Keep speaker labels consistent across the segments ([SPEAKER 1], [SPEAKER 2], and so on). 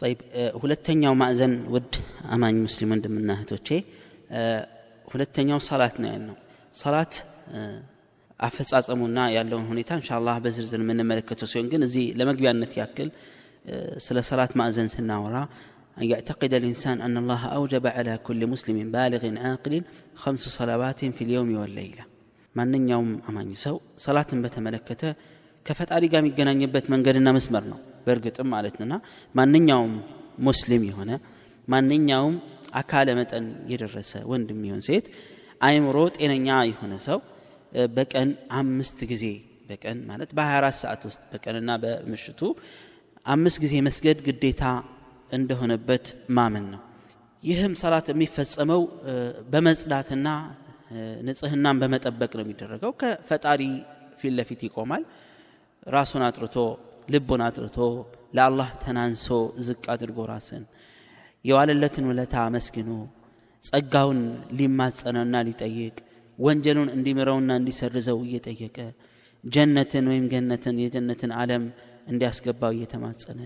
[SPEAKER 1] ጠይብ ሁለተኛው ማዕዘን ውድ አማኝ ሙስሊም ወንድምና እህቶቼ ሁለተኛው ሰላት ነው ያልነው ሰላት አፈጻጸሙና ያለውን ሁኔታ እንሻላህ በዝርዝር የምንመለከተው ሲሆን ግን እዚህ ለመግቢያነት ያክል ስለ ሰላት ማዕዘን ስናወራ أن يعتقد الإنسان أن الله أوجب على كل مسلم بالغ عاقل خمس صلوات في اليوم والليلة ማንኛውም አማኝ ሰው ሰላትን በተመለከተ ከፈጣሪ ጋር የሚገናኝበት መንገድና መስመር ነው በእርግጥም ማለት ነውና ማንኛውም ሙስሊም የሆነ ማንኛውም አካለ መጠን የደረሰ ወንድም ይሆን ሴት አይምሮ ጤነኛ የሆነ ሰው በቀን አምስት ጊዜ በቀን ማለት በ24 ሰዓት ውስጥ በቀንና በምሽቱ አምስት ጊዜ መስገድ ግዴታ እንደሆነበት ማመን ነው። ይህም ሰላት የሚፈጸመው በመጽዳትና ንጽህናን በመጠበቅ ነው የሚደረገው። ከፈጣሪ ፊት ለፊት ይቆማል። ራሱን አጥርቶ ልቡን አጥርቶ ለአላህ ተናንሶ ዝቅ አድርጎ ራስን የዋለለትን ውለታ አመስግኖ ጸጋውን ሊማጸነውና ሊጠይቅ ወንጀሉን እንዲምረውና እንዲሰርዘው እየጠየቀ ጀነትን ወይም ገነትን የጀነትን ዓለም እንዲያስገባው እየተማጸነ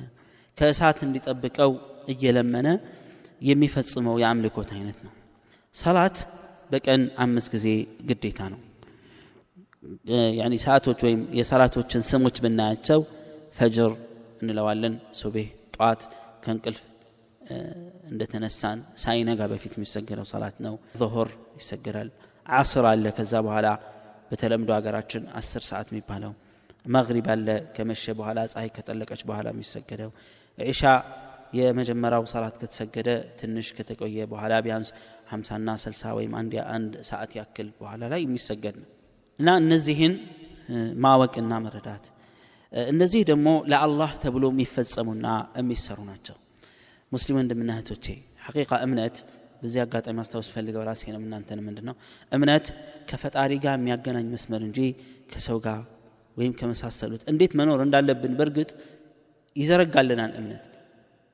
[SPEAKER 1] ከእሳት እንዲጠብቀው እየለመነ የሚፈጽመው የአምልኮት አይነት ነው። ሰላት በቀን አምስት ጊዜ ግዴታ ነው። ሰዓቶች ወይም የሰላቶችን ስሞች ብናያቸው ፈጅር እንለዋለን። ሱቤህ ጠዋት ከእንቅልፍ እንደተነሳን ሳይነጋ በፊት የሚሰገደው ሰላት ነው። ظهር ይሰገዳል። አስር አለ። ከዛ በኋላ በተለምዶ ሀገራችን አስር ሰዓት የሚባለው መግሪብ አለ። ከመሸ በኋላ ፀሐይ ከጠለቀች በኋላ የሚሰገደው ዒሻ የመጀመሪያው ሰላት ከተሰገደ ትንሽ ከተቆየ በኋላ ቢያንስ ሀምሳና ስልሳ ወይም አንድ ሰዓት ያክል በኋላ ላይ የሚሰገድ ነው። እና እነዚህን ማወቅና መረዳት እነዚህ ደግሞ ለአላህ ተብሎ የሚፈጸሙና የሚሰሩ ናቸው። ሙስሊም ወንድምና እህቶቼ ሐቂቃ እምነት በዚህ አጋጣሚ ማስታወስ ፈልገው ራሴንም እናንተን ምንድን ነው እምነት ከፈጣሪ ጋር የሚያገናኝ መስመር እንጂ ከሰው ጋር ወይም ከመሳሰሉት እንዴት መኖር እንዳለብን በእርግጥ ይዘረጋልናል እምነት።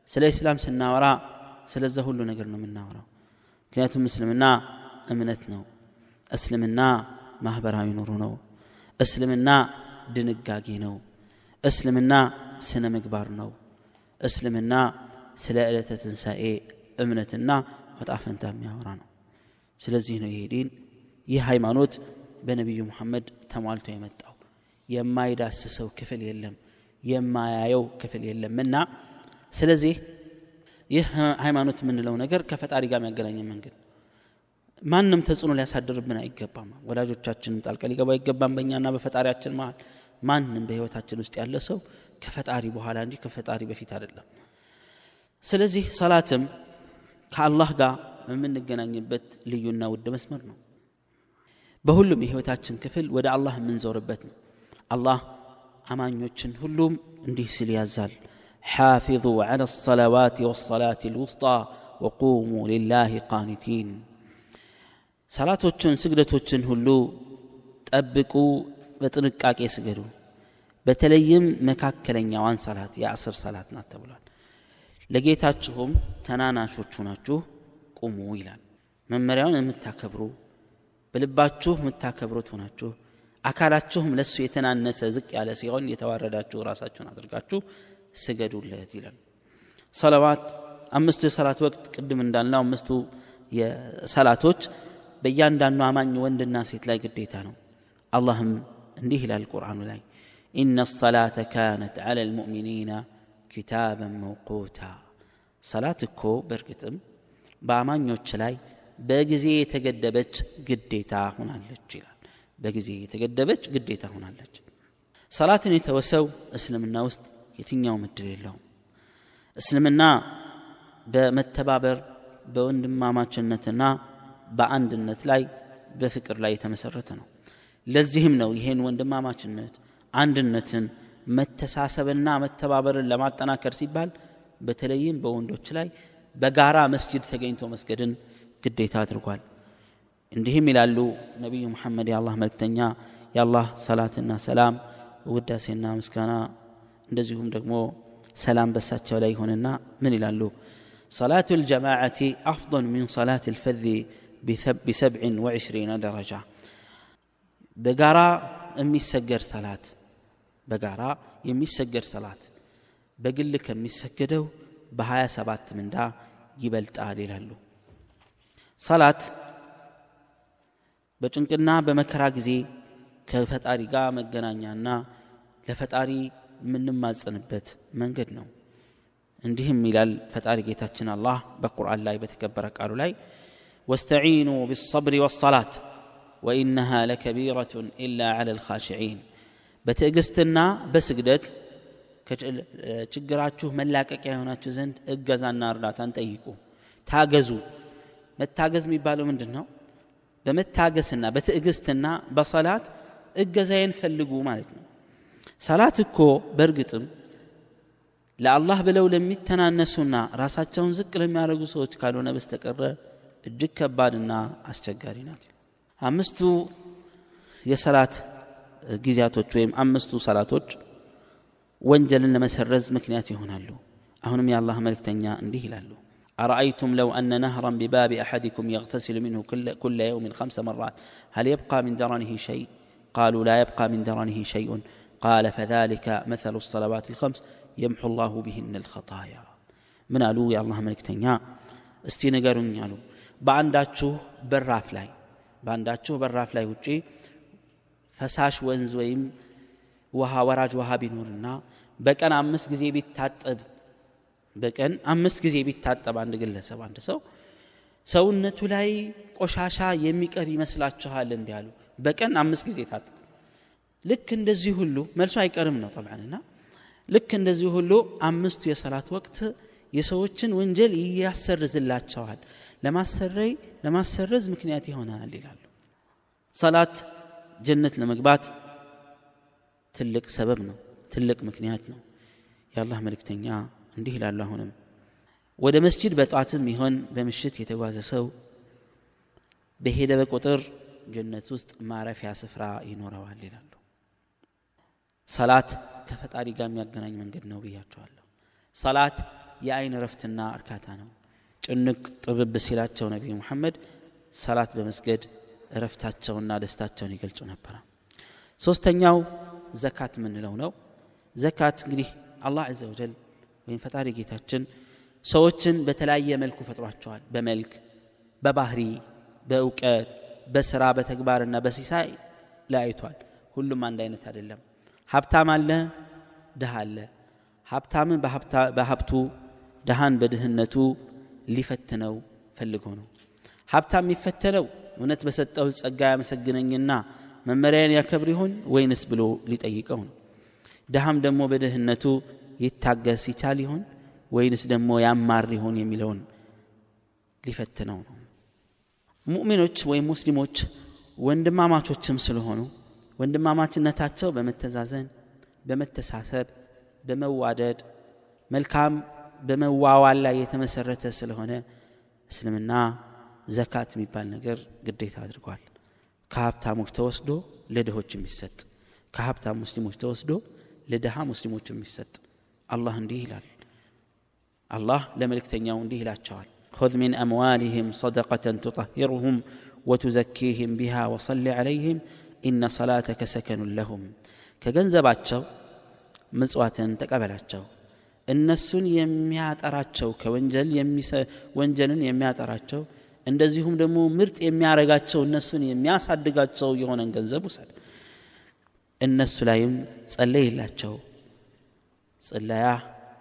[SPEAKER 1] ስለ ኢስላም ስናወራ ስለዛ ሁሉ ነገር ነው የምናወራው። ምክንያቱም እስልምና እምነት ነው። እስልምና ማህበራዊ ኑሮ ነው። እስልምና ድንጋጌ ነው እስልምና ስነ ምግባር ነው። እስልምና ስለ ዕለተ ትንሣኤ እምነትና ወጣፈንታ የሚያወራ ነው። ስለዚህ ነው ይሄ ይህ ሃይማኖት በነቢዩ ሙሐመድ ተሟልቶ የመጣው። የማይዳስሰው ክፍል የለም የማያየው ክፍል የለምና ስለዚህ ይህ ሃይማኖት የምንለው ነገር ከፈጣሪ ጋር የሚያገናኘ መንገድ ማንም ተጽዕኖ ሊያሳድርብን አይገባም። ወላጆቻችንም ጣልቃ ሊገባ አይገባም በእኛና በፈጣሪያችን መሃል ማንም በህይወታችን ውስጥ ያለ ሰው ከፈጣሪ በኋላ እንጂ ከፈጣሪ በፊት አይደለም ስለዚህ ሰላትም ከአላህ ጋር የምንገናኝበት ልዩና ውድ መስመር ነው በሁሉም የህይወታችን ክፍል ወደ አላህ የምንዞርበት ነው አላህ አማኞችን ሁሉም እንዲህ ሲል ያዛል حافظوا على الصلوات والصلاة الوسطى وقوموا لله قانتين ሰላቶችን ስግደቶችን ሁሉ ጠብቁ በጥንቃቄ ስገዱ። በተለይም መካከለኛዋን ሰላት የአስር ሰላት ናት ተብሏል። ለጌታችሁም ተናናሾቹ ናችሁ ቁሙ ይላል። መመሪያውን የምታከብሩ በልባችሁ የምታከብሩት ሆናችሁ አካላችሁም ለእሱ የተናነሰ ዝቅ ያለ ሲሆን የተዋረዳችሁ ራሳችሁን አድርጋችሁ ስገዱለት ይላል። ሰለዋት አምስቱ የሰላት ወቅት ቅድም እንዳልነው አምስቱ የሰላቶች በእያንዳንዱ አማኝ ወንድና ሴት ላይ ግዴታ ነው። አላህም እንዲህ ይላል ቁርአኑ ላይ ኢነ ሰላተ ካነት ዐላ ልሙእሚኒና ኪታበን መውቁታ ሰላት እኮ በእርግጥም በአማኞች ላይ በጊዜ የተገደበች ግዴታ ሆናለች ይላል በጊዜ የተገደበች ግዴታ ሆናለች ሰላትን የተወሰው እስልምና ውስጥ የትኛውም እድል የለውም እስልምና በመተባበር በወንድማማችነትና በአንድነት ላይ በፍቅር ላይ የተመሰረተ ነው ለዚህም ነው ይሄን ወንድማማችነት አንድነትን መተሳሰብና መተባበርን ለማጠናከር ሲባል በተለይም በወንዶች ላይ በጋራ መስጅድ ተገኝቶ መስገድን ግዴታ አድርጓል እንዲህም ይላሉ ነቢዩ ሙሐመድ የአላህ መልክተኛ የአላህ ሰላትና ሰላም ውዳሴና ምስጋና እንደዚሁም ደግሞ ሰላም በሳቸው ላይ ይሆንና ምን ይላሉ صلاة الجماعة أفضل من صلاة الفذ بسبع وعشرين درجة በጋራ የሚሰገድ ሰላት በጋራ የሚሰገድ ሰላት በግል ከሚሰገደው በ27 ምንዳ ይበልጣል ይላሉ። ሰላት በጭንቅና በመከራ ጊዜ ከፈጣሪ ጋር መገናኛና ለፈጣሪ የምንማጸንበት መንገድ ነው። እንዲህም ይላል ፈጣሪ ጌታችን አላህ በቁርአን ላይ በተከበረ ቃሉ ላይ ወስተዒኑ ቢሰብሪ ወሰላት። ወኢነሃ ለከቢረቱን ኢላ ዐላ ልኻሽዒን በትዕግስትና በስግደት ችግራችሁ መላቀቂያ የሆናችሁ ዘንድ እገዛና እርዳታን ጠይቁ። ታገዙ። መታገዝ የሚባለው ምንድን ነው በመታገስና በትዕግስትና በሰላት እገዛዬን ፈልጉ ማለት ነው። ሰላት እኮ በእርግጥም ለአላህ ብለው ለሚተናነሱና ራሳቸውን ዝቅ ለሚያደርጉ ሰዎች ካልሆነ በስተቀረ እጅግ ከባድና አስቸጋሪ ናት አምስቱ የሰላት ጊዜያቶች ወይም አምስቱ ሰላቶች ወንጀልን ለመሰረዝ ምክንያት ይሆናሉ አሁንም የአላህ መልእክተኛ እንዲህ ይላሉ أرأيتم لو أن نهرا بباب أحدكم يغتسل منه كل, كل يوم خمس مرات هل يبقى من درنه شيء قالوا لا يبقى من درنه شيء قال فذلك مثل الصلوات الخمس يمحو الله بهن الخطايا من قالوا يا الله ملك تنيا እስቲ ንገሩኝ አሉ በአንዳችሁ በራፍ ላይ በአንዳችሁ በራፍ ላይ ውጪ ፈሳሽ ወንዝ ወይም ውሃ ወራጅ ውሃ ቢኖርና በቀን አምስት ጊዜ ቢታጠብ በቀን አምስት ጊዜ ቢታጠብ አንድ ግለሰብ አንድ ሰው ሰውነቱ ላይ ቆሻሻ የሚቀር ይመስላችኋል እንዲህ አሉ። በቀን አምስት ጊዜ ታጠብ። ልክ እንደዚህ ሁሉ መልሶ አይቀርም ነው ጠብዓንና ልክ እንደዚህ ሁሉ አምስቱ የሰላት ወቅት የሰዎችን ወንጀል ያሰርዝላቸዋል ለማሰረይ ለማሰረዝ ምክንያት ይሆናል ይላሉ። ሰላት ጀነት ለመግባት ትልቅ ሰበብ ነው ትልቅ ምክንያት ነው። የአላህ መልእክተኛ እንዲህ ይላሉ አሁንም። ወደ መስጂድ በጧትም ይሆን በምሽት የተጓዘ ሰው በሄደ በቁጥር ጀነት ውስጥ ማረፊያ ስፍራ ይኖረዋል ይላሉ። ሰላት ከፈጣሪ ጋር የሚያገናኝ መንገድ ነው ብያቸዋለሁ። ሰላት የአይን ረፍትና እርካታ ነው ጭንቅ ጥብብ ሲላቸው ነቢዩ ሙሐመድ ሰላት በመስገድ እረፍታቸውና ደስታቸውን ይገልጹ ነበረ። ሶስተኛው ዘካት የምንለው ነው። ዘካት እንግዲህ አላህ عز وجل ወይም ፈጣሪ ጌታችን ሰዎችን በተለያየ መልኩ ፈጥሯቸዋል። በመልክ በባህሪ በእውቀት በስራ በተግባርና በሲሳይ ለያይቷል ሁሉም አንድ አይነት አይደለም። ሀብታም አለ ድሃ አለ። ሀብታምን በሀብቱ ድሃን በድህነቱ ሊፈትነው ፈልጎ ነው። ሀብታም የሚፈተነው እውነት በሰጠው ጸጋ ያመሰግነኝና መመሪያን ያከብር ይሆን ወይንስ ብሎ ሊጠይቀው ነው? ድሃም ደግሞ በድህነቱ ይታገስ ይቻል ይሆን ወይንስ ደግሞ ያማር ይሆን የሚለውን ሊፈትነው ነው? ሙእሚኖች ወይም ሙስሊሞች ወንድማማቾችም ስለሆኑ ወንድማማችነታቸው በመተዛዘን በመተሳሰብ በመዋደድ መልካም በመዋዋል ላይ የተመሰረተ ስለሆነ እስልምና ዘካት የሚባል ነገር ግዴታ አድርጓል ከሀብታሞች ተወስዶ ለድሆች የሚሰጥ ከሀብታም ሙስሊሞች ተወስዶ ለድሃ ሙስሊሞች የሚሰጥ አላህ እንዲህ ይላል አላህ ለመልእክተኛው እንዲህ ይላቸዋል خذ من أموالهم صدقة تطهرهم وتزكيهم بها وصل عليهم إن صلاتك سكن لهم كجنزباتشو ምጽዋትን ተቀበላቸው እነሱን የሚያጠራቸው ከወንጀል ወንጀልን የሚያጠራቸው እንደዚሁም ደግሞ ምርጥ የሚያረጋቸው እነሱን የሚያሳድጋቸው የሆነን ገንዘብ ውሰድ። እነሱ ላይም ጸለይላቸው። ጽለያ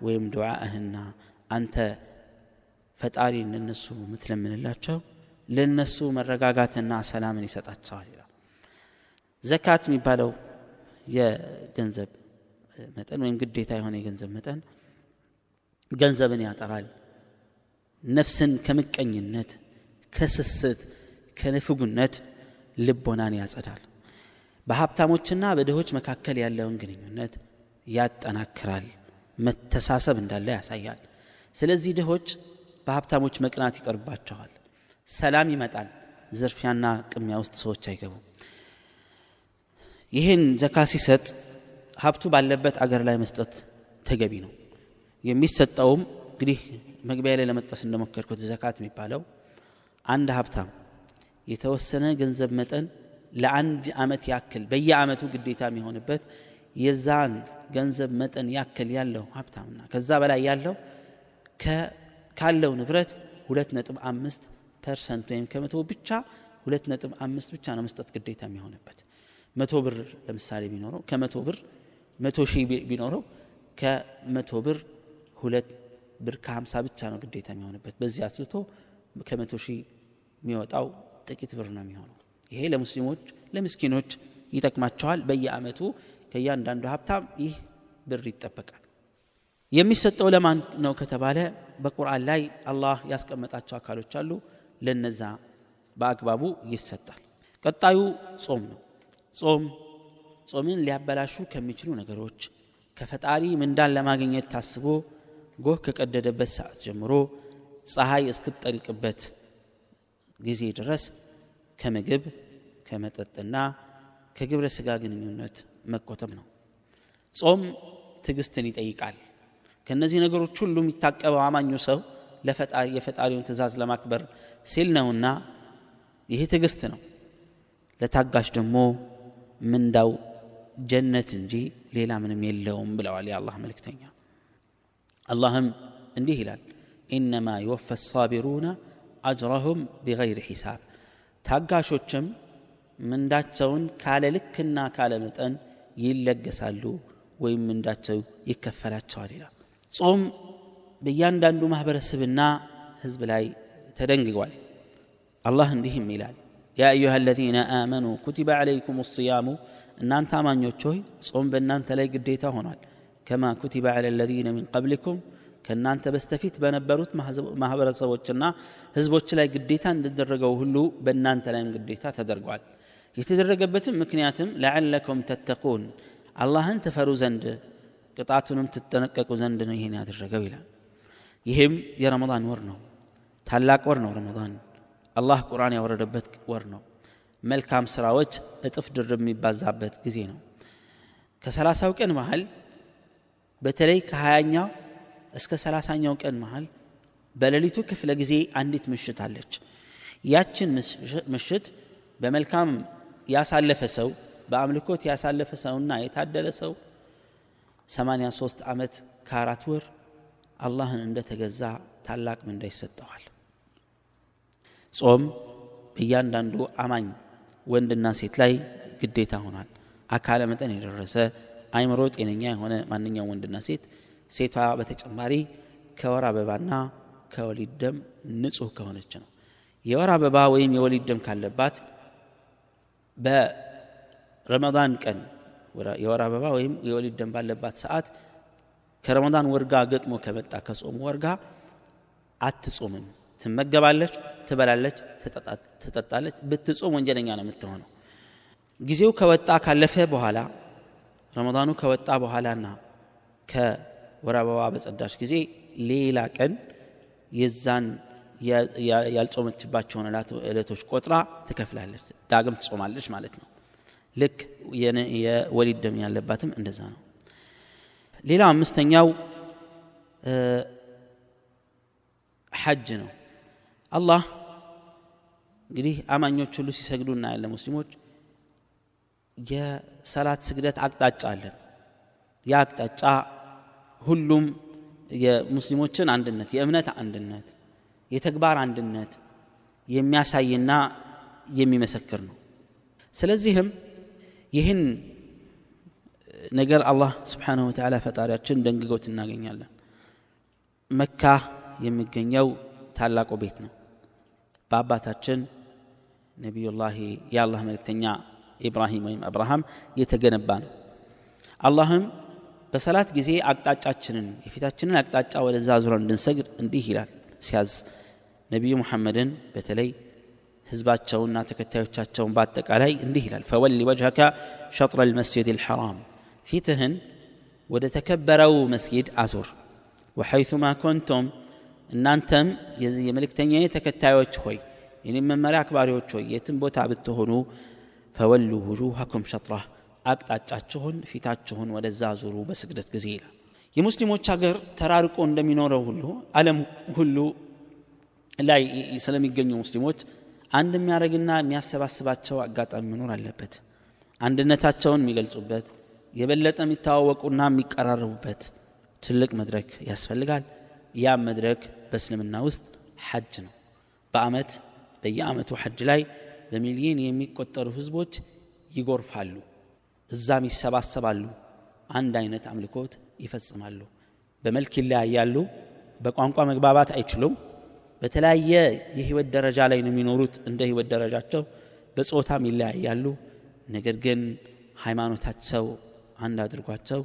[SPEAKER 1] ወይም ዱዓእህና አንተ ፈጣሪ እነሱ የምትለምንላቸው ለእነሱ መረጋጋትና ሰላምን ይሰጣቸዋል ይላል። ዘካት የሚባለው የገንዘብ መጠን ወይም ግዴታ የሆነ የገንዘብ መጠን ገንዘብን ያጠራል። ነፍስን ከምቀኝነት ከስስት ከንፍጉነት ልቦናን ያጸዳል። በሀብታሞችና በድሆች መካከል ያለውን ግንኙነት ያጠናክራል። መተሳሰብ እንዳለ ያሳያል። ስለዚህ ድሆች በሀብታሞች መቅናት ይቀርባቸዋል። ሰላም ይመጣል። ዝርፊያና ቅሚያ ውስጥ ሰዎች አይገቡም። ይህን ዘካ ሲሰጥ ሀብቱ ባለበት አገር ላይ መስጠት ተገቢ ነው የሚሰጠውም እንግዲህ መግቢያ ላይ ለመጥቀስ እንደሞከርኩት ዘካት የሚባለው አንድ ሀብታም የተወሰነ ገንዘብ መጠን ለአንድ አመት ያክል በየአመቱ ግዴታ የሚሆንበት የዛን ገንዘብ መጠን ያክል ያለው ሀብታምና ከዛ በላይ ያለው ካለው ንብረት ሁለት ነጥብ አምስት percent ወይም ከመቶ ብቻ ሁለት ነጥብ አምስት ብቻ ነው መስጠት ግዴታ የሚሆንበት። መቶ ብር ለምሳሌ ቢኖረው ከመቶ ብር መቶ ሺህ ቢኖረው ከመቶ ብር ሁለት ብር ከሀምሳ ብቻ ነው ግዴታ የሚሆንበት። በዚህ አስልቶ ከመቶ ሺህ የሚወጣው ጥቂት ብር ነው የሚሆነው። ይሄ ለሙስሊሞች ለምስኪኖች ይጠቅማቸዋል። በየአመቱ ከእያንዳንዱ ሀብታም ይህ ብር ይጠበቃል። የሚሰጠው ለማን ነው ከተባለ በቁርአን ላይ አላህ ያስቀመጣቸው አካሎች አሉ። ለነዛ በአግባቡ ይሰጣል። ቀጣዩ ጾም ነው። ጾም ጾምን ሊያበላሹ ከሚችሉ ነገሮች ከፈጣሪ ምንዳን ለማግኘት ታስቦ ጎህ ከቀደደበት ሰዓት ጀምሮ ፀሐይ እስክትጠልቅበት ጊዜ ድረስ ከምግብ ከመጠጥና ከግብረ ስጋ ግንኙነት መቆጠብ ነው። ጾም ትዕግስትን ይጠይቃል። ከእነዚህ ነገሮች ሁሉ የሚታቀበው አማኙ ሰው የፈጣሪውን ትእዛዝ ለማክበር ሲል ነውና ይህ ትዕግስት ነው። ለታጋሽ ደግሞ ምንዳው ጀነት እንጂ ሌላ ምንም የለውም ብለዋል የአላህ መልክተኛ አላህም እንዲህ ይላል ኢነማ ይወፈ ሳቢሩና አጅረሁም ቢገይር ሒሳብ ታጋሾችም ምንዳቸውን ካለ ልክና ካለ መጠን ይለገሳሉ ወይም ምንዳቸው ይከፈላቸዋል ይላል ጾም በእያንዳንዱ ማህበረሰብና ህዝብ ላይ ተደንግጓል። አላህ እንዲህም ይላል ያ አዩሃ አለዚነ አመኑ ኩቲበ ዓለይኩም ስያሙ እናንተ አማኞች ሆይ ጾም በእናንተ ላይ ግዴታ ሆኗል ከማ ኩቲበ ዓላ አለዚነ ሚን ቀብሊኩም ከእናንተ በስተፊት በነበሩት ማህበረሰቦችና ህዝቦች ላይ ግዴታ እንደደረገው ሁሉ በእናንተ ላይም ግዴታ ተደርጓል። የተደረገበትም ምክንያትም ለዓለኩም ተተቁን አላህን ትፈሩ ዘንድ ቅጣቱንም ትጠነቀቁ ዘንድ ነው ይህን ያደረገው ይላል። ይህም የረመዳን ወር ነው። ታላቅ ወር ነው ረመዳን። አላህ ቁርአን ያወረደበት ወር ነው። መልካም ስራዎች እጥፍ ድርብ የሚባዛበት ጊዜ ነው። ከሰላሳው ቀን መሃል በተለይ ከሀያኛው እስከ ሰላሳኛው ቀን መሃል በሌሊቱ ክፍለ ጊዜ አንዲት ምሽት አለች። ያችን ምሽት በመልካም ያሳለፈ ሰው በአምልኮት ያሳለፈ ሰውና የታደለ ሰው 83 ዓመት ከአራት ወር አላህን እንደተገዛ ታላቅ ምንዳ ይሰጠዋል። ጾም በእያንዳንዱ አማኝ ወንድና ሴት ላይ ግዴታ ሆኗል። አካለ መጠን የደረሰ አይምሮ ጤነኛ የሆነ ማንኛውም ወንድና ሴት ሴቷ በተጨማሪ ከወር አበባና ከወሊድ ደም ንጹህ ከሆነች ነው። የወር አበባ ወይም የወሊድ ደም ካለባት በረመዳን ቀን የወር አበባ ወይም የወሊድ ደም ባለባት ሰዓት ከረመዳን ወርጋ ገጥሞ ከመጣ ከጾሙ ወርጋ አትጾምም። ትመገባለች ትበላለች ትጠጣለች ብትጾም ወንጀለኛ ነው የምትሆነው። ጊዜው ከወጣ ካለፈ በኋላ ረመዳኑ ከወጣ በኋላና ከወር አበባ በጸዳች ጊዜ ሌላ ቀን የዛን ያልጾመችባቸውን ዕለቶች ቆጥራ ትከፍላለች ዳግም ትጾማለች ማለት ነው። ልክ የወሊድ ደም ያለባትም እንደዛ ነው። ሌላ አምስተኛው ሐጅ ነው። አላህ እንግዲህ አማኞች ሁሉ ሲሰግዱ እናያለን ሙስሊሞች የሰላት ስግደት አቅጣጫ አለን። ያ አቅጣጫ ሁሉም የሙስሊሞችን አንድነት የእምነት አንድነት የተግባር አንድነት የሚያሳይና የሚመሰክር ነው። ስለዚህም ይህን ነገር አላህ ስብሓንሁ ወተዓላ ፈጣሪያችን ደንግጎት እናገኛለን። መካ የሚገኘው ታላቁ ቤት ነው። በአባታችን ነቢዩላህ የአላህ መልእክተኛ ኢብራሂም ወይም አብርሃም የተገነባ ነው አላህም በሰላት ጊዜ አቅጣጫችንን የፊታችንን አቅጣጫ ወደዛ ዙረን እንድንሰግድ እንዲህ ይላል ሲያዝ ነቢዩ ሙሐመድን በተለይ ህዝባቸውና ተከታዮቻቸውን በአጠቃላይ እንዲህ ይላል ፈወሊ ወጅሀከ ሸጥረ ልመስጅድ ልሐራም ፊትህን ወደ ተከበረው መስጊድ አዙር ወሐይቱማ ኮንቶም እናንተም የመልእክተኛዬ ተከታዮች ሆይ የኔም መመሪያ አክባሪዎች ሆይ የትም ቦታ ብትሆኑ ፈወሉ ውጁሃኩም ሸጥራህ አቅጣጫችሁን ፊታችሁን ወደዛ ዙሩ በስግደት ጊዜ ይላል። የሙስሊሞች ሀገር ተራርቆ እንደሚኖረው ሁሉ አለም ሁሉ ላይ ስለሚገኙ ሙስሊሞች አንድ የሚያደርግና የሚያሰባስባቸው አጋጣሚ መኖር አለበት። አንድነታቸውን የሚገልጹበት የበለጠ የሚተዋወቁና የሚቀራረቡበት ትልቅ መድረክ ያስፈልጋል። ያም መድረክ በእስልምና ውስጥ ሐጅ ነው። በአመት በየአመቱ ሐጅ ላይ በሚሊዮን የሚቆጠሩ ህዝቦች ይጎርፋሉ እዛም ይሰባሰባሉ አንድ አይነት አምልኮት ይፈጽማሉ። በመልክ ይለያያሉ በቋንቋ መግባባት አይችሉም። በተለያየ የህይወት ደረጃ ላይ ነው የሚኖሩት እንደ ህይወት ደረጃቸው በጾታም ይለያያሉ። ነገር ግን ሃይማኖታቸው አንድ አድርጓቸው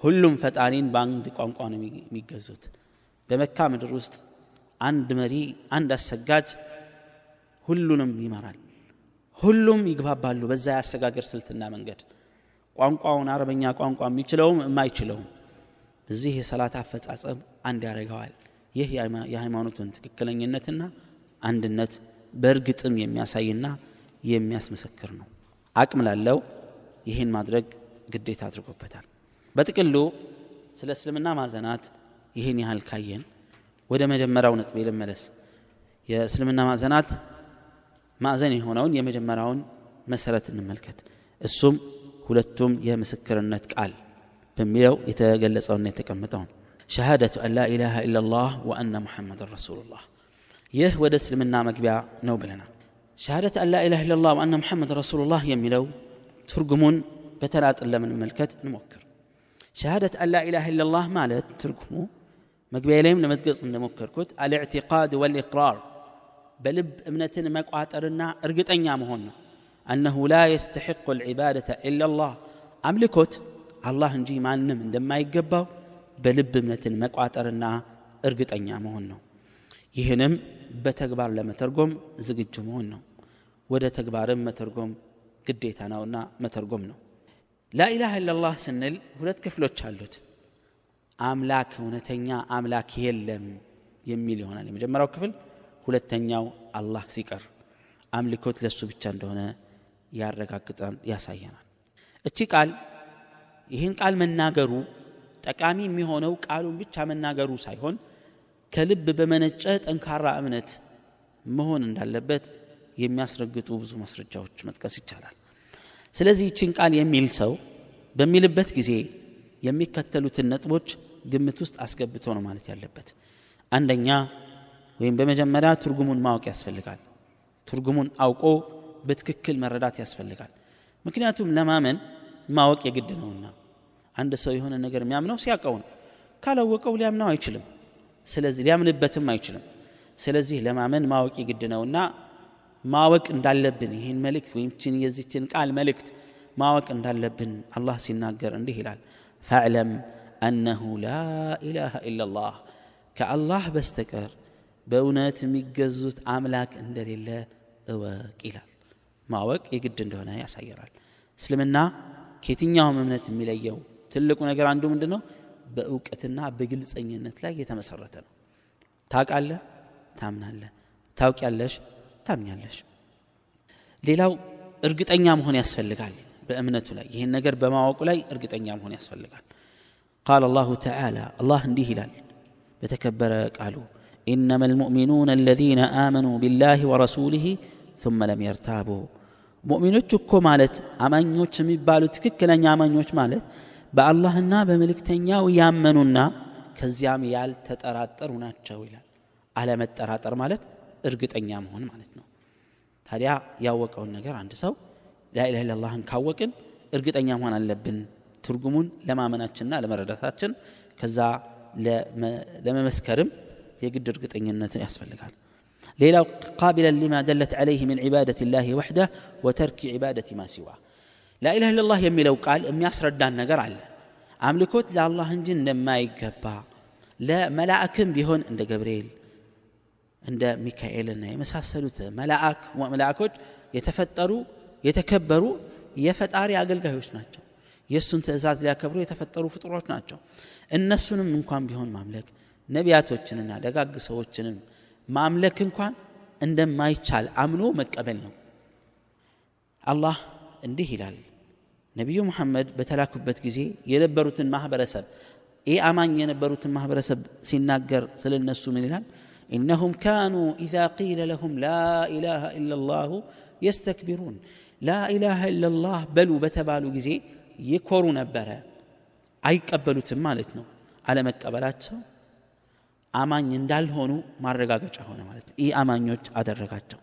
[SPEAKER 1] ሁሉም ፈጣሪን በአንድ ቋንቋ ነው የሚገዙት። በመካ ምድር ውስጥ አንድ መሪ አንድ አሰጋጅ ሁሉንም ይመራል። ሁሉም ይግባባሉ በዛ የአሰጋገር ስልትና መንገድ። ቋንቋውን አረበኛ ቋንቋ የሚችለውም የማይችለውም። እዚህ የሰላት አፈጻጸም አንድ ያደርገዋል። ይህ የሃይማኖቱን ትክክለኝነትና አንድነት በእርግጥም የሚያሳይና የሚያስመሰክር ነው። አቅም ላለው ይህን ማድረግ ግዴታ አድርጎበታል። በጥቅሉ ስለ እስልምና ማዘናት ይህን ያህል ካየን ወደ መጀመሪያው ነጥቤ ልመለስ። የእስልምና ማዕዘናት ማዕዘን የሆነውን የመጀመሪያውን መሰረት እንመልከት እሱም ሁለቱም የምስክርነት ቃል በሚለው የተገለጸውና የተቀመጠውን ሸሃደቱ አን ላ ኢላሃ ኢላላህ ወአነ ሙሐመድን ረሱሉላህ ይህ ወደ እስልምና መግቢያ ነው ብለናል ሸሃደት አን ላ ኢላሃ ኢላላህ ወአነ ሙሐመድ ረሱሉላህ የሚለው ትርጉሙን በተናጥል ለመመልከት እንሞክር ሸሃደት አን ላ ኢላሃ ኢላላህ ማለት ትርጉሙ መግቢያ ላይም ለመጥቀጽ እንደሞከርኩት አልዕቲቃድ ወልኢቅራር በልብ እምነትን መቋጠርና እርግጠኛ መሆን ነው። አነሁ ላ የስተሕቁ ልዕባደተ ኢላላህ አምልኮት አላህ እንጂ ማንም እንደማይገባው በልብ እምነትን መቋጠርና እርግጠኛ መሆን ነው። ይህንም በተግባር ለመተርጎም ዝግጁ መሆን ነው። ወደ ተግባርም መተርጎም ግዴታ ነውና መተርጎም ነው። ላኢላሃ ኢላላህ ስንል ሁለት ክፍሎች አሉት። አምላክ እውነተኛ አምላክ የለም የሚል ይሆናል የመጀመሪያው ክፍል ሁለተኛው አላህ ሲቀር አምልኮት ለእሱ ብቻ እንደሆነ ያረጋግጣል ያሳየናል። እቺ ቃል ይህን ቃል መናገሩ ጠቃሚ የሚሆነው ቃሉን ብቻ መናገሩ ሳይሆን ከልብ በመነጨ ጠንካራ እምነት መሆን እንዳለበት የሚያስረግጡ ብዙ ማስረጃዎች መጥቀስ ይቻላል። ስለዚህ ይችን ቃል የሚል ሰው በሚልበት ጊዜ የሚከተሉትን ነጥቦች ግምት ውስጥ አስገብቶ ነው ማለት ያለበት። አንደኛ ወይም በመጀመሪያ ትርጉሙን ማወቅ ያስፈልጋል። ትርጉሙን አውቆ በትክክል መረዳት ያስፈልጋል። ምክንያቱም ለማመን ማወቅ የግድ ነውና አንድ ሰው የሆነ ነገር የሚያምነው ሲያውቀው ነው። ካላወቀው ሊያምነው አይችልም። ስለዚህ ሊያምንበትም አይችልም። ስለዚህ ለማመን ማወቅ የግድ ነውና ማወቅ እንዳለብን ይህን መልእክት ወይም ችን የዚችን ቃል መልእክት ማወቅ እንዳለብን አላህ ሲናገር እንዲህ ይላል ፈዕለም አነሁ ላ ኢላሃ ኢላላህ ከአላህ በስተቀር በእውነት የሚገዙት አምላክ እንደሌለ እወቅ ይላል። ማወቅ የግድ እንደሆነ ያሳየራል እስልምና ከየትኛውም እምነት የሚለየው ትልቁ ነገር አንዱ ምንድ ነው በእውቀትና በግልጸኝነት ላይ የተመሰረተ ነው። ታውቃለ ታምናለ ታውቂያለሽ? ታምኛለሽ? ሌላው እርግጠኛ መሆን ያስፈልጋል በእምነቱ ላይ። ይህን ነገር በማወቁ ላይ እርግጠኛ መሆን ያስፈልጋል። ቃል አላሁ ተዓላ አላህ እንዲህ ይላል በተከበረ ቃሉ إنما المؤمنون الذين آمنوا بالله ورسوله ثم لم يرتابوا ሙእሚኖች እኮ ማለት አማኞች የሚባሉ ትክክለኛ አማኞች ማለት በአላህና በመልእክተኛው ያመኑና ከዚያም ያልተጠራጠሩ ናቸው ይላል አለመጠራጠር ማለት እርግጠኛ መሆን ማለት ነው ታዲያ ያወቀውን ነገር አንድ ሰው ላኢላህ ኢላላህን ካወቅን እርግጠኛ መሆን አለብን ትርጉሙን ለማመናችንና ለመረዳታችን ከዛ ለመመስከርም የግድ እርግጠኝነትን ያስፈልጋል። ሌላው ቃቢለን ሊማ ደለት ዓለይህ ምን ዒባደት ላህ ወሕደ ወተርኪ ዒባደት ማ ሲዋ። ላኢላህ ኢላላህ የሚለው ቃል የሚያስረዳን ነገር አለ። አምልኮት ለአላህ እንጂ እንደማይገባ ለመላእክም ቢሆን እንደ ገብርኤል እንደ ሚካኤልና የመሳሰሉት መላእኮች የተፈጠሩ የተከበሩ የፈጣሪ አገልጋዮች ናቸው። የእሱን ትእዛዝ ሊያከብሩ የተፈጠሩ ፍጡሮች ናቸው። እነሱንም እንኳን ቢሆን ማምለክ ነቢያቶችንና ደጋግ ሰዎችንም ማምለክ እንኳን እንደማይቻል አምኖ መቀበል ነው። አላህ እንዲህ ይላል ነቢዩ ሙሐመድ በተላኩበት ጊዜ የነበሩትን ማህበረሰብ ይህ አማኝ የነበሩትን ማህበረሰብ ሲናገር ስለ እነሱ ምን ይላል? ኢነሁም ካኑ ኢዛ ቂለ ለሁም ላ ኢላሃ ኢላ ላሁ የስተክቢሩን። ላ ኢላሃ ኢላላህ በሉ በተባሉ ጊዜ ይኮሩ ነበረ። አይቀበሉትም ማለት ነው። አለመቀበላቸው አማኝ እንዳልሆኑ ማረጋገጫ ሆነ ማለት ነው። ይህ አማኞች አደረጋቸው።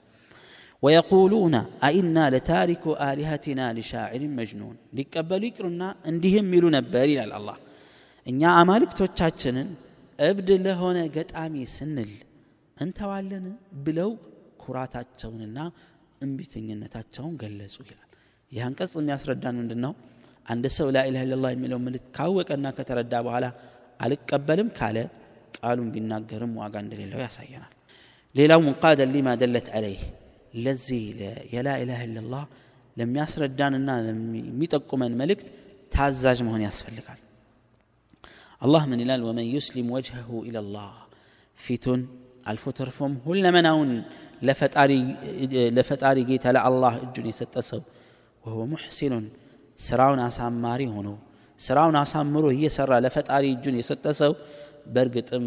[SPEAKER 1] ወየቁሉነ አኢና ለታሪኩ አሊሀቲና ሊሻዕሪን መጅኑን። ሊቀበሉ ይቅሩና እንዲህም ይሉ ነበር ይላል አላህ። እኛ አማልክቶቻችንን እብድ ለሆነ ገጣሚ ስንል እንተዋለን ብለው ኩራታቸውንና እምቢተኝነታቸውን ገለጹ ይላል። ይህ አንቀጽ የሚያስረዳን ምንድን ነው? አንድ ሰው ላኢላha ኢላላህ የሚለው ምልክት ካወቀና ከተረዳ በኋላ አልቀበልም ካለ ቃሉን ቢናገርም ዋጋ እንደሌለው ያሳየናል ሌላው ሙቃደን ሊማ ደለት አለይህ ለዚህ የላኢላህ ኢላላህ ለሚያስረዳንና ለሚጠቁመን መልእክት ታዛዥ መሆን ያስፈልጋል አላህ ምን ይላል ወመን ዩስሊም ወጅሀሁ ኢለላህ ፊቱን አልፎ ተርፎም ሁለመናውን ለፈጣሪ ጌታ ለአላህ እጁን የሰጠ ሰው ወሁወ ሙሕሲኑን ስራውን አሳማሪ ሆኖ ስራውን አሳምሮ እየሰራ ለፈጣሪ እጁን የሰጠ ሰው በእርግጥም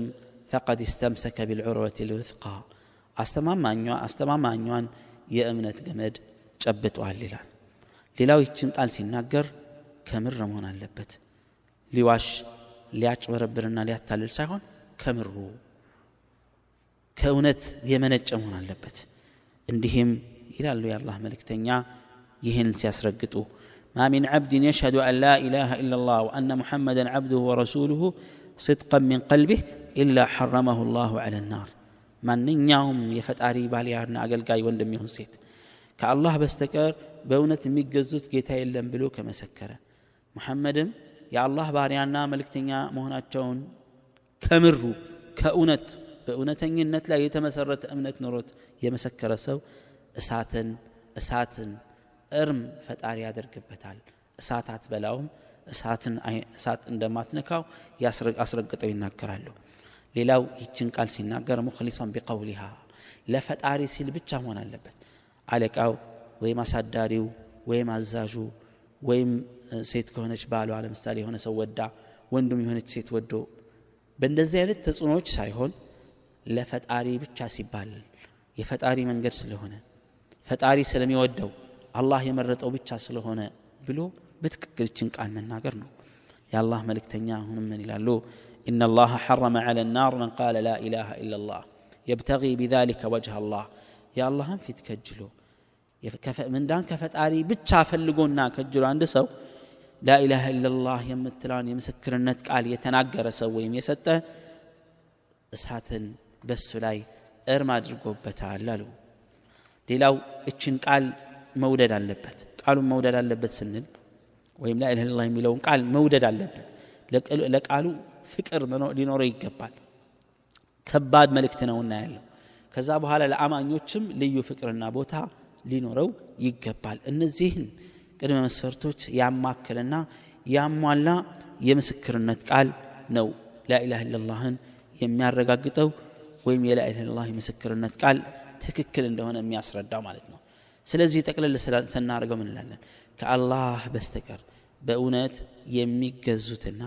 [SPEAKER 1] ፈቀድ እስተምሰከ ቢልዑርወት ልውትቃ አስተማማኟን የእምነት ገመድ ጨብጧል ይላል ሌላው ይችን ቃል ሲናገር ከምር መሆን አለበት ሊዋሽ ሊያጭበረብርና ሊያታልል ሳይሆን ከምሩ ከእውነት የመነጨ መሆን አለበት እንዲህም ይላሉ የአላህ መልእክተኛ ይህን ሲያስረግጡ ما من عبد يشهد أن لا إله إلا الله وأن محمدا عبده ورسوله صدقا من قلبه إلا حرمه الله على النار ማንኛውም የፈጣሪ ባልያና አገልጋይ ወንድም ይሁን ሴት ከአላህ በስተቀር በእውነት የሚገዙት ጌታ የለም ብሎ ከመሰከረ ሙሐመድም የአላህ ባሪያና መልእክተኛ መሆናቸውን ከምሩ ከእውነት በእውነተኝነት ላይ የተመሰረተ እምነት ኖሮት የመሰከረ ሰው እሳትን እሳትን እርም ፈጣሪ ያደርግበታል እሳት አትበላውም እሳትን እሳት እንደማትነካው አስረግጠው ይናገራሉ። ሌላው ይችን ቃል ሲናገር ሙክሊሰን ቢቀውሊሃ ለፈጣሪ ሲል ብቻ መሆን አለበት። አለቃው ወይም አሳዳሪው ወይም አዛዡ ወይም ሴት ከሆነች ባሏ ለምሳሌ የሆነ ሰው ወዳ ወንዱም የሆነች ሴት ወዶ በእንደዚህ አይነት ተጽዕኖዎች ሳይሆን ለፈጣሪ ብቻ ሲባል የፈጣሪ መንገድ ስለሆነ ፈጣሪ ስለሚወደው አላህ የመረጠው ብቻ ስለሆነ ብሎ በትክክል ችን ቃል መናገር ነው የአላህ መልእክተኛ አሁንም ምን ይላሉ إن الله حرم على النار من قال لا إله إلا الله يبتغي بذلك وجه الله يا الله في تكجلو من دان كفتاري بتشا فلقونا كجلو عند سو لا إله إلا الله يمتلان يمسكر النت قال يتناقر سويم يسته እሳትን በሱ ላይ እርም አድርጎበታል አሉ ሌላው እችን ቃል መውደድ አለበት ቃሉን መውደድ አለበት ስንል ወይም ላ ኢላሃ የሚለውን ቃል መውደድ አለበት ለቃሉ ፍቅር ሊኖረው ይገባል። ከባድ መልእክት ነውና ያለው ከዛ በኋላ ለአማኞችም ልዩ ፍቅርና ቦታ ሊኖረው ይገባል። እነዚህን ቅድመ መስፈርቶች ያማከልና ያሟላ የምስክርነት ቃል ነው ላኢላህ ኢላላህን የሚያረጋግጠው ወይም የላኢላህ ኢላላህ የምስክርነት ቃል ትክክል እንደሆነ የሚያስረዳው ማለት ነው። ስለዚህ ጠቅልል ስናደርገው ምን እንላለን ከአላህ በስተቀር በእውነት የሚገዙትና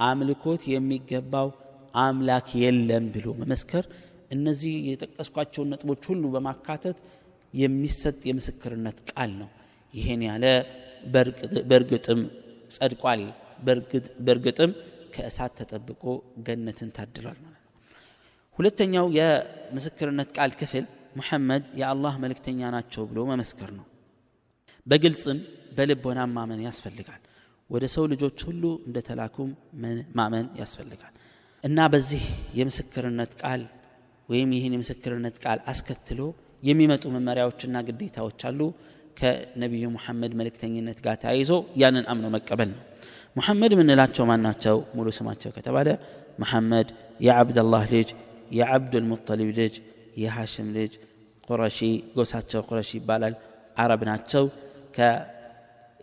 [SPEAKER 1] አምልኮት የሚገባው አምላክ የለም ብሎ መመስከር እነዚህ የጠቀስኳቸውን ነጥቦች ሁሉ በማካተት የሚሰጥ የምስክርነት ቃል ነው። ይሄን ያለ በእርግጥም ጸድቋል። በእርግጥም ከእሳት ተጠብቆ ገነትን ታድሏል ማለት ነው። ሁለተኛው የምስክርነት ቃል ክፍል ሙሐመድ የአላህ መልእክተኛ ናቸው ብሎ መመስከር ነው። በግልጽም በልቦና ማመን ያስፈልጋል። ወደ ሰው ልጆች ሁሉ እንደተላኩም ማመን ያስፈልጋል። እና በዚህ የምስክርነት ቃል ወይም ይህን የምስክርነት ቃል አስከትሎ የሚመጡ መመሪያዎችና ግዴታዎች አሉ። ከነቢዩ ሙሐመድ መልእክተኝነት ጋር ተያይዞ ያንን አምኖ መቀበል ነው። ሙሐመድ የምንላቸው ማን ናቸው ሙሉ ስማቸው ከተባለ መሐመድ የዓብደላህ ልጅ የዓብዱልሙጠሊብ ልጅ የሐሽም ልጅ ቁረሺ ጎሳቸው ቁረሺ ይባላል። አረብ ናቸው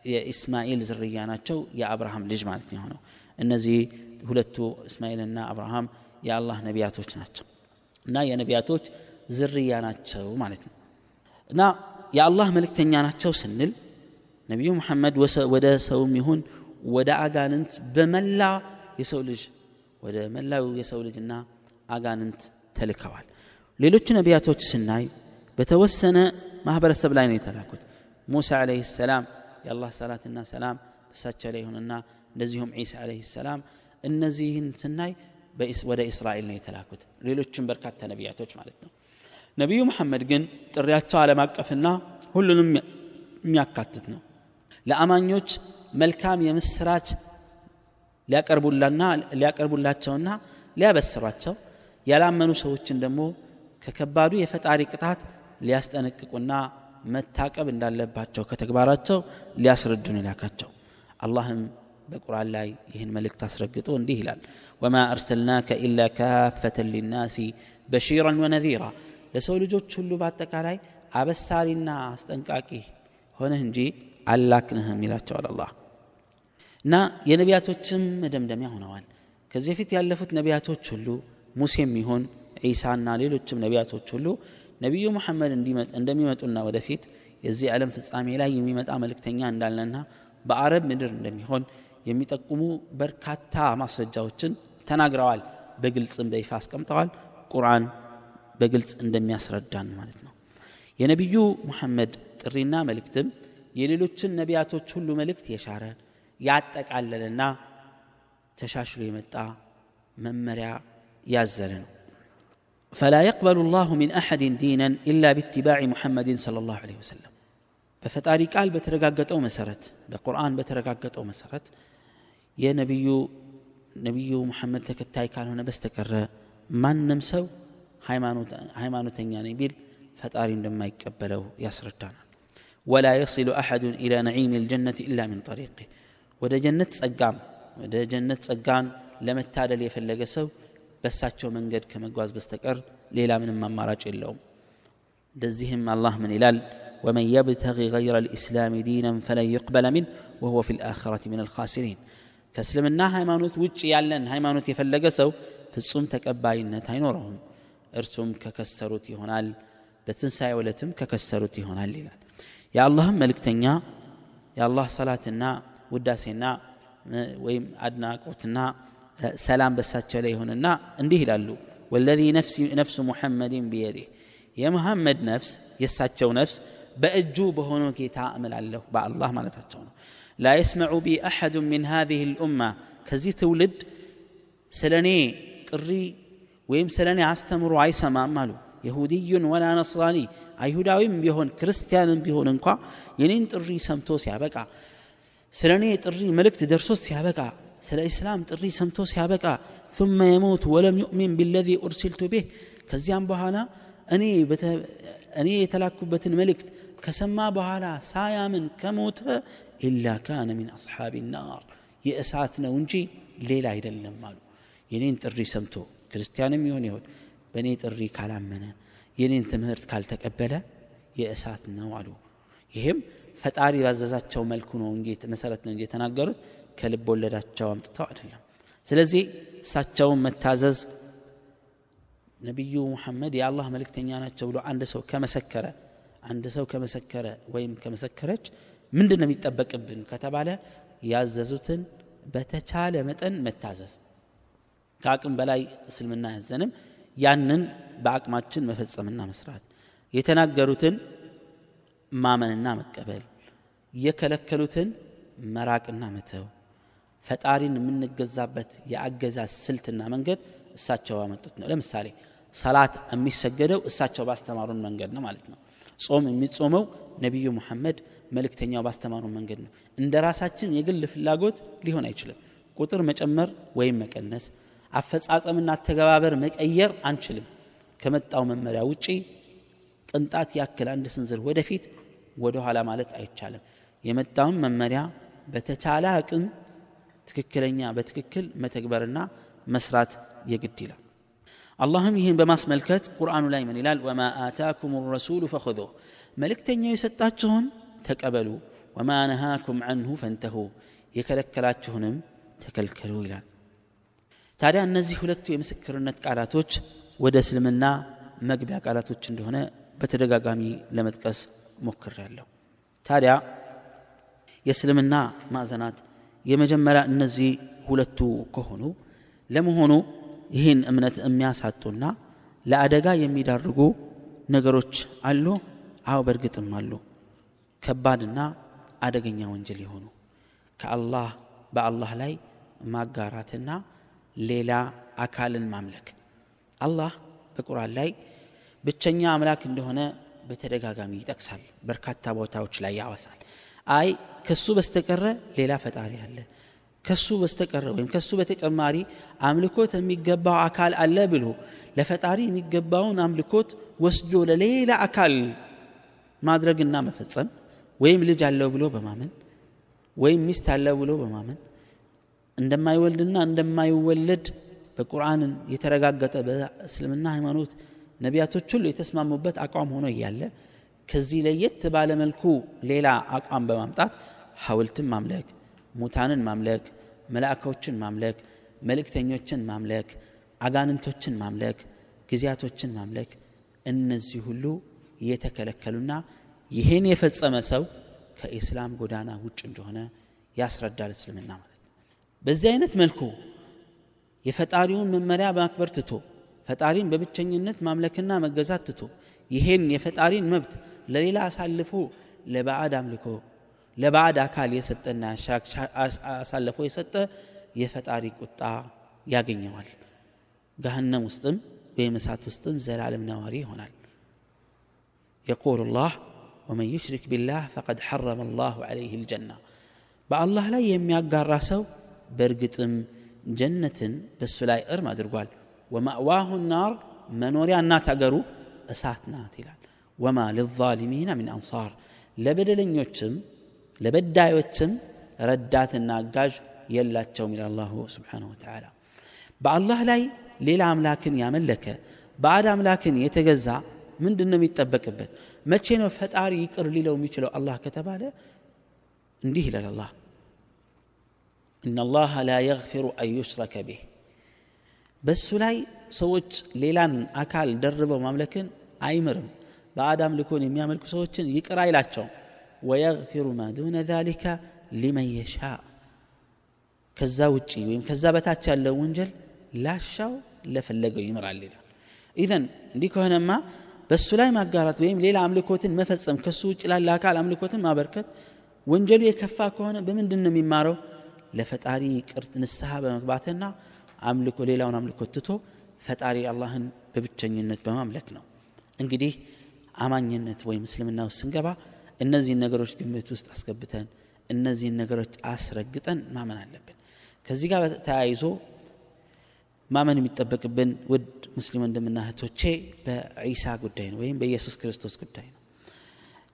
[SPEAKER 1] የኢስማኤል ዝርያ ናቸው። የአብርሃም ልጅ ማለት ነው የሆነው። እነዚህ ሁለቱ እስማኤልና አብርሃም የአላህ ነቢያቶች ናቸው እና የነቢያቶች ዝርያ ናቸው ማለት ነው እና የአላህ መልእክተኛ ናቸው ስንል ነቢዩ ሙሐመድ ወደ ሰውም ይሁን ወደ አጋንንት በመላ የሰው ልጅ ወደ መላው የሰው ልጅና አጋንንት ተልከዋል። ሌሎቹ ነቢያቶች ስናይ በተወሰነ ማህበረሰብ ላይ ነው የተላኩት። ሙሳ ዓለይህ ሰላም የአላህ ሰላትና ሰላም በሳቸው ላይ ይሁንና እንደዚሁም ዒሳ ዓለይህ ሰላም እነዚህን ስናይ ወደ እስራኤል ነው የተላኩት። ሌሎችም በርካታ ነቢያቶች ማለት ነው። ነቢዩ መሐመድ ግን ጥሪያቸው ዓለም አቀፍና ሁሉንም የሚያካትት ነው። ለአማኞች መልካም የምስራች ሊያቀርቡላና ሊያቀርቡላቸውና ሊያበስሯቸው ያላመኑ ሰዎችን ደግሞ ከከባዱ የፈጣሪ ቅጣት ሊያስጠነቅቁና መታቀብ እንዳለባቸው ከተግባራቸው ሊያስረዱን ይላካቸው አላህም በቁርአን ላይ ይህን መልእክት አስረግጦ እንዲህ ይላል ወማ አርሰልናከ ኢላ ካፈተን ሊናሲ በሺራን ወነዚራ ለሰው ልጆች ሁሉ በአጠቃላይ አበሳሪና አስጠንቃቂ ሆነህ እንጂ አላክንህም ይላቸዋል አላህ። እና የነቢያቶችም መደምደሚያ ሆነዋል። ከዚህ በፊት ያለፉት ነቢያቶች ሁሉ ሙሴም ይሆን ዒሳና ሌሎችም ነቢያቶች ሁሉ ነቢዩ ሙሐመድ እንደሚመጡና ወደፊት የዚህ ዓለም ፍጻሜ ላይ የሚመጣ መልእክተኛ እንዳለና በአረብ ምድር እንደሚሆን የሚጠቁሙ በርካታ ማስረጃዎችን ተናግረዋል። በግልጽም በይፋ አስቀምጠዋል። ቁርአን በግልጽ እንደሚያስረዳን ማለት ነው። የነቢዩ ሙሐመድ ጥሪና መልእክትም የሌሎችን ነቢያቶች ሁሉ መልእክት የሻረ ያጠቃለለና ተሻሽሎ የመጣ መመሪያ ያዘለ ነው فلا يقبل الله من أحد دينا إلا باتباع محمد صلى الله عليه وسلم በፈጣሪ ቃል በተረጋገጠው መሰረት በቁርአን በተረጋገጠው መሰረት የነቢዩ ነቢዩ ሙሐመድ ተከታይ ካልሆነ በስተቀረ ማንም ሰው ሃይማኖተኛ ነኝ ቢል ፈጣሪ እንደማይቀበለው ያስረዳናል ወላ የሲሉ አሐዱን ኢላ ነዒም ልጀነት ኢላ ምን ጠሪቅ ወደ ጀነት ጸጋም ወደ ጀነት ጸጋን ለመታደል የፈለገ ሰው በሳቸው መንገድ ከመጓዝ በስተቀር ሌላ ምንም አማራጭ የለውም ለዚህም አላህ ምን ይላል ومن يبتغي غير الإسلام دينا فلن يقبل منه وهو في الآخرة من الخاسرين كسلمنا ሃይማኖት ውጭ ያለን ሃይማኖት የፈለገ ሰው ፍጹም ተቀባይነት አይኖረውም እርሱም ከከሰሩት ይሆናል በትንሣኤ ዕለትም ከከሰሩት ይሆናል ይላል የአላህም መልእክተኛ የአላህ ሰላትና ውዳሴና ወይም አድናቆትና ሰላም በሳቸው ላይ ይሆንና እንዲህ ይላሉ ወለዚ ነፍሱ ሙሐመድን ቢየዲህ የሙሐመድ ነፍስ የእሳቸው ነፍስ በእጁ በሆነው ጌታ እምላለሁ በአላህ ማለታቸው ነው ላ የስመዑ ቢ አሐዱ ምን ሃዚህ ልኡማ ከዚህ ትውልድ ስለ እኔ ጥሪ ወይም ስለ እኔ አስተምሮ አይሰማም አሉ የሁድዩን ወላ ነስራኒ አይሁዳዊም ቢሆን ክርስቲያንም ቢሆን እንኳ የኔን ጥሪ ሰምቶ ሲያበቃ ስለ እኔ ጥሪ መልእክት ደርሶ ሲያበቃ ስለ ኢስላም ጥሪ ሰምቶ ሲያበቃ ثم يموت ولم يؤمن بالذي أرسلت به ከዚያም በኋላ እኔ እኔ የተላኩበትን መልእክት ከሰማ በኋላ ሳያምን ከሞተ ኢላ ካነ ሚን አስሓብ ናር የእሳት ነው እንጂ ሌላ አይደለም አሉ የኔን ጥሪ ሰምቶ ክርስቲያንም ይሆን ይሆን በእኔ ጥሪ ካላመነ የኔን ትምህርት ካልተቀበለ የእሳት ነው አሉ ይህም ፈጣሪ ባዘዛቸው መልኩ ነው እንጂ መሰረት ነው እንጂ የተናገሩት ከልብ ወለዳቸው አምጥተው አይደለም። ስለዚህ እሳቸውን መታዘዝ ነቢዩ ሙሐመድ የአላህ መልእክተኛ ናቸው ብሎ አንድ ሰው ከመሰከረ አንድ ሰው ከመሰከረ ወይም ከመሰከረች ምንድን ነው የሚጠበቅብን ከተባለ ያዘዙትን በተቻለ መጠን መታዘዝ። ከአቅም በላይ እስልምና ያዘንም ያንን በአቅማችን መፈጸምና መስራት። የተናገሩትን ማመንና መቀበል። የከለከሉትን መራቅና መተው ፈጣሪን የምንገዛበት የአገዛዝ ስልትና መንገድ እሳቸው ያመጡት ነው። ለምሳሌ ሰላት የሚሰገደው እሳቸው ባስተማሩን መንገድ ነው ማለት ነው። ጾም የሚጾመው ነቢዩ ሙሐመድ መልእክተኛው ባስተማሩን መንገድ ነው። እንደ ራሳችን የግል ፍላጎት ሊሆን አይችልም። ቁጥር መጨመር ወይም መቀነስ አፈጻጸምና አተገባበር መቀየር አንችልም። ከመጣው መመሪያ ውጪ ቅንጣት ያክል አንድ ስንዝር ወደፊት ወደ ኋላ ማለት አይቻልም። የመጣውን መመሪያ በተቻለ አቅም ትክክለኛ በትክክል መተግበርና መስራት የግድ ይላል። አላህም ይህን በማስመልከት ቁርአኑ ላይ ምን ይላል? ወማ አታኩም ረሱሉ ፈኹዙህ መልእክተኛው የሰጣችሁን ተቀበሉ። ወማ ነሃኩም አንሁ ፈንተሁ የከለከላችሁንም ተከልከሉ ይላል። ታዲያ እነዚህ ሁለቱ የምስክርነት ቃላቶች ወደ እስልምና መግቢያ ቃላቶች እንደሆነ በተደጋጋሚ ለመጥቀስ ሞክሬያለሁ። ታዲያ የእስልምና ማዕዘናት የመጀመሪያ እነዚህ ሁለቱ ከሆኑ ለመሆኑ ይህን እምነት የሚያሳጡና ለአደጋ የሚዳርጉ ነገሮች አሉ? አዎ በእርግጥም አሉ። ከባድና አደገኛ ወንጀል የሆኑ ከአላህ በአላህ ላይ ማጋራትና ሌላ አካልን ማምለክ። አላህ በቁርአን ላይ ብቸኛ አምላክ እንደሆነ በተደጋጋሚ ይጠቅሳል በርካታ ቦታዎች ላይ ያወሳል። አይ ከሱ በስተቀረ ሌላ ፈጣሪ አለ። ከሱ በስተቀረ ወይም ከሱ በተጨማሪ አምልኮት የሚገባው አካል አለ ብሎ ለፈጣሪ የሚገባውን አምልኮት ወስዶ ለሌላ አካል ማድረግና መፈጸም ወይም ልጅ አለው ብሎ በማመን ወይም ሚስት አለው ብሎ በማመን እንደማይወልድና እንደማይወለድ በቁርአንን የተረጋገጠ በእስልምና ሃይማኖት ነቢያቶች ሁሉ የተስማሙበት አቋም ሆኖ እያለ ከዚህ ለየት ባለ መልኩ ሌላ አቋም በማምጣት ሐውልትን ማምለክ ሙታንን ማምለክ መላእካዎችን ማምለክ መልእክተኞችን ማምለክ አጋንንቶችን ማምለክ ጊዜያቶችን ማምለክ እነዚህ ሁሉ የተከለከሉና ይህን የፈጸመ ሰው ከኢስላም ጎዳና ውጭ እንደሆነ ያስረዳል እስልምና ማለት ነው። በዚህ አይነት መልኩ የፈጣሪውን መመሪያ በማክበር ትቶ ፈጣሪን በብቸኝነት ማምለክና መገዛት ትቶ ይሄን የፈጣሪን መብት ለሌላ አሳልፎ ለባዕድ አምልኮ ለባዕድ አካል የሰጠና አሳልፎ የሰጠ የፈጣሪ ቁጣ ያገኘዋል ገሃነም ውስጥም ወይም እሳት ውስጥም ዘላለም ነዋሪ ይሆናል የቁል ላህ ወመን ዩሽሪክ ቢላህ ፈቀድ ሐረመ ላሁ ዐለይህ ልጀና በአላህ ላይ የሚያጋራ ሰው በእርግጥም ጀነትን በእሱ ላይ እርም አድርጓል ወማእዋሁ ናር መኖሪያ እናት አገሩ እሳት ናት ይላል ወማ ልዛሊሚና ምን አንሳር ለበደለኞችም ለበዳዮችም ረዳትና አጋዥ የላቸውም ይላል አላሁ ስብሓንሁ ወተዓላ በአላህ ላይ ሌላ አምላክን ያመለከ ባዕድ አምላክን የተገዛ ምንድን ነው የሚጠበቅበት መቼ ነው ፈጣሪ ይቅር ሊለው የሚችለው አላህ ከተባለ እንዲህ ይላል አላህ إن الله لا يغفر أن يشرك به በሱ ላይ ሰዎች ሌላን አካል ደርበው ማምለክን አይምርም በአድ አምልኮን የሚያመልኩ ሰዎችን ይቅር አይላቸውም ወየግፊሩ ማ ዱነ ذلك ሊመን የሻ ከዛ ውጪ ወይም ከዛ በታች ያለው ወንጀል ላሻው ለፈለገው ይምራል ይላል ኢዘን እንዲህ ከሆነማ በእሱ ላይ ማጋራት ወይም ሌላ አምልኮትን መፈጸም ከሱ ውጭ ላለ አካል አምልኮትን ማበርከት ወንጀሉ የከፋ ከሆነ በምንድን ነው የሚማረው ለፈጣሪ ቅርት ንስሐ በመግባትና አምልኮ ሌላውን አምልኮት ትቶ ፈጣሪ አላህን በብቸኝነት በማምለክ ነው እንግዲህ አማኝነት ወይም እስልምና ውስጥ ስንገባ እነዚህን ነገሮች ግምት ውስጥ አስገብተን እነዚህን ነገሮች አስረግጠን ማመን አለብን። ከዚህ ጋር ተያይዞ ማመን የሚጠበቅብን ውድ ሙስሊም ወንድምና እህቶቼ በዒሳ ጉዳይ ነው ወይም በኢየሱስ ክርስቶስ ጉዳይ ነው።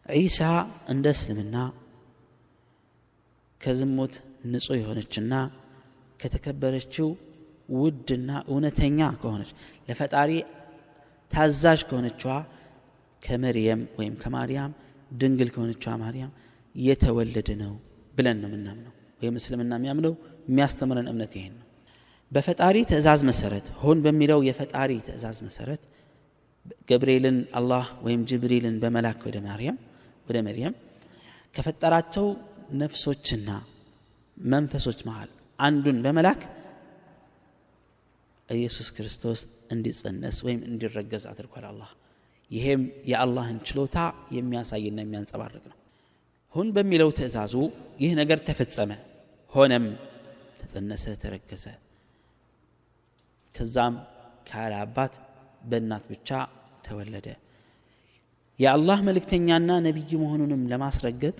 [SPEAKER 1] ዒሳ እንደ እስልምና ከዝሙት ንጹህ የሆነችና ከተከበረችው ውድና እውነተኛ ከሆነች ለፈጣሪ ታዛዥ ከሆነችዋ ከመርየም ወይም ከማርያም ድንግል ከሆነችዋ ማርያም የተወለደ ነው ብለን ነው የምናምነው። ወይም እስልምና የሚያምነው የሚያስተምረን እምነት ይሄን ነው። በፈጣሪ ትእዛዝ መሰረት ሆን በሚለው የፈጣሪ ትእዛዝ መሰረት ገብርኤልን አላህ ወይም ጅብሪልን በመላክ ወደ ማርያም ወደ መርየም ከፈጠራቸው ነፍሶችና መንፈሶች መሃል አንዱን በመላክ ኢየሱስ ክርስቶስ እንዲጸነስ ወይም እንዲረገዝ አድርጓል አላህ ይሄም የአላህን ችሎታ የሚያሳይና የሚያንጸባርቅ ነው። ሁን በሚለው ትእዛዙ ይህ ነገር ተፈጸመ። ሆነም ተጸነሰ ተረገዘ ከዛም ካለ አባት በእናት ብቻ ተወለደ። የአላህ መልእክተኛና ነቢይ መሆኑንም ለማስረገጥ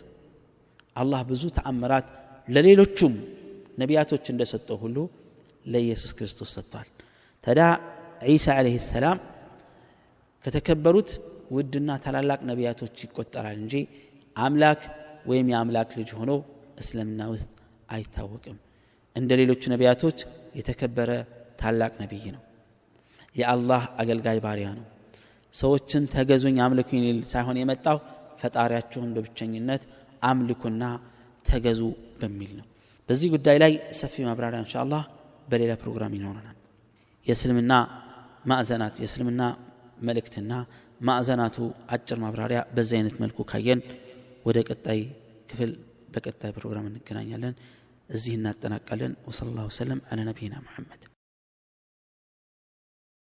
[SPEAKER 1] አላህ ብዙ ተአምራት ለሌሎቹም ነቢያቶች እንደሰጠው ሁሉ ለኢየሱስ ክርስቶስ ሰጥቷል። ታዲያ ዒሳ ዓለይህ ሰላም ከተከበሩት ውድና ታላላቅ ነቢያቶች ይቆጠራል እንጂ አምላክ ወይም የአምላክ ልጅ ሆኖ እስልምና ውስጥ አይታወቅም። እንደ ሌሎቹ ነቢያቶች የተከበረ ታላቅ ነቢይ ነው። የአላህ አገልጋይ ባሪያ ነው። ሰዎችን ተገዙኝ አምልኩኝ ሊል ሳይሆን የመጣው ፈጣሪያቸውን በብቸኝነት አምልኩና ተገዙ በሚል ነው። በዚህ ጉዳይ ላይ ሰፊ ማብራሪያ እንሻ በሌላ ፕሮግራም ይኖረናል። የእስልምና ማዕዘናት የእስልምና መልእክትና ማዕዘናቱ አጭር ማብራሪያ በዚህ አይነት መልኩ ካየን ወደ ቀጣይ ክፍል በቀጣይ ፕሮግራም እንገናኛለን። እዚህ እናጠናቃለን። ወሰለ ላሁ ሰለም አለ ነቢይና ሙሐመድ